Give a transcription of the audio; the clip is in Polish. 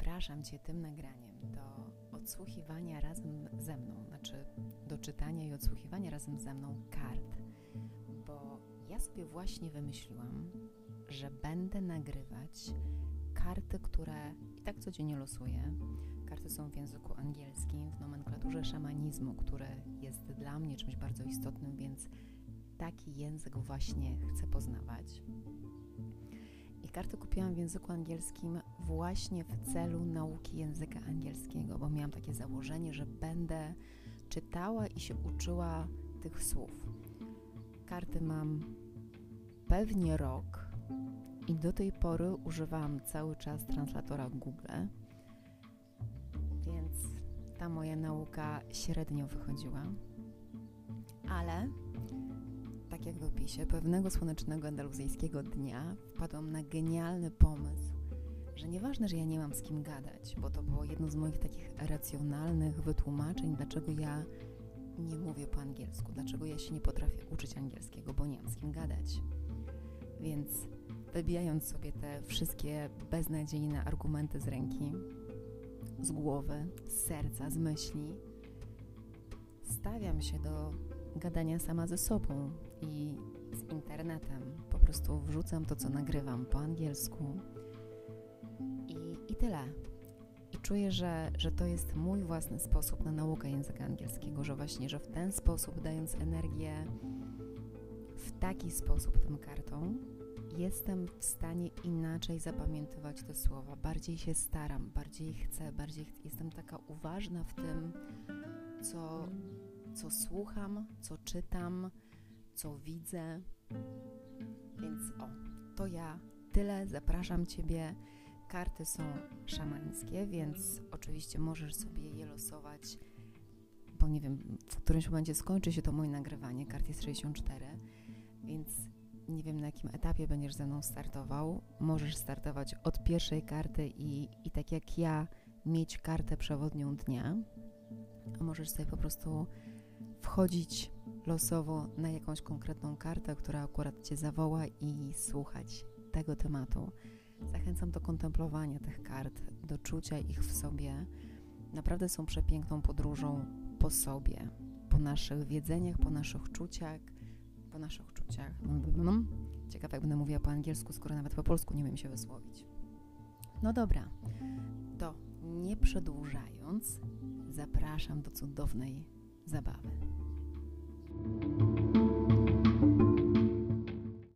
zapraszam Cię tym nagraniem do odsłuchiwania razem ze mną, znaczy do czytania i odsłuchiwania razem ze mną kart, bo ja sobie właśnie wymyśliłam, że będę nagrywać karty, które i tak codziennie losuję. Karty są w języku angielskim, w nomenklaturze szamanizmu, który jest dla mnie czymś bardzo istotnym, więc taki język właśnie chcę poznawać. Karty kupiłam w języku angielskim właśnie w celu nauki języka angielskiego, bo miałam takie założenie, że będę czytała i się uczyła tych słów. Karty mam pewnie rok i do tej pory używałam cały czas translatora Google, więc ta moja nauka średnio wychodziła. Ale tak jak w opisie, pewnego słonecznego andaluzyjskiego dnia wpadłam na genialny pomysł, że nieważne, że ja nie mam z kim gadać, bo to było jedno z moich takich racjonalnych wytłumaczeń, dlaczego ja nie mówię po angielsku, dlaczego ja się nie potrafię uczyć angielskiego, bo nie mam z kim gadać. Więc wybijając sobie te wszystkie beznadziejne argumenty z ręki, z głowy, z serca, z myśli, stawiam się do gadania sama ze sobą i z internetem. Po prostu wrzucam to, co nagrywam po angielsku i, i tyle. I czuję, że, że to jest mój własny sposób na naukę języka angielskiego, że właśnie, że w ten sposób, dając energię w taki sposób tym kartom, jestem w stanie inaczej zapamiętywać te słowa. Bardziej się staram, bardziej chcę, bardziej ch jestem taka uważna w tym, co co słucham, co czytam, co widzę. Więc o, to ja tyle. Zapraszam Ciebie. Karty są szamańskie, więc oczywiście możesz sobie je losować, bo nie wiem, w którymś momencie skończy się to moje nagrywanie. Kart jest 64, więc nie wiem na jakim etapie będziesz ze mną startował. Możesz startować od pierwszej karty i, i tak jak ja mieć kartę przewodnią dnia, a możesz sobie po prostu wchodzić losowo na jakąś konkretną kartę, która akurat Cię zawoła i słuchać tego tematu. Zachęcam do kontemplowania tych kart, do czucia ich w sobie. Naprawdę są przepiękną podróżą po sobie, po naszych wiedzeniach, po naszych czuciach, po naszych czuciach. Ciekawe, jak będę mówiła po angielsku, skoro nawet po polsku nie wiem się wysłowić. No dobra, to nie przedłużając, zapraszam do cudownej zabawy.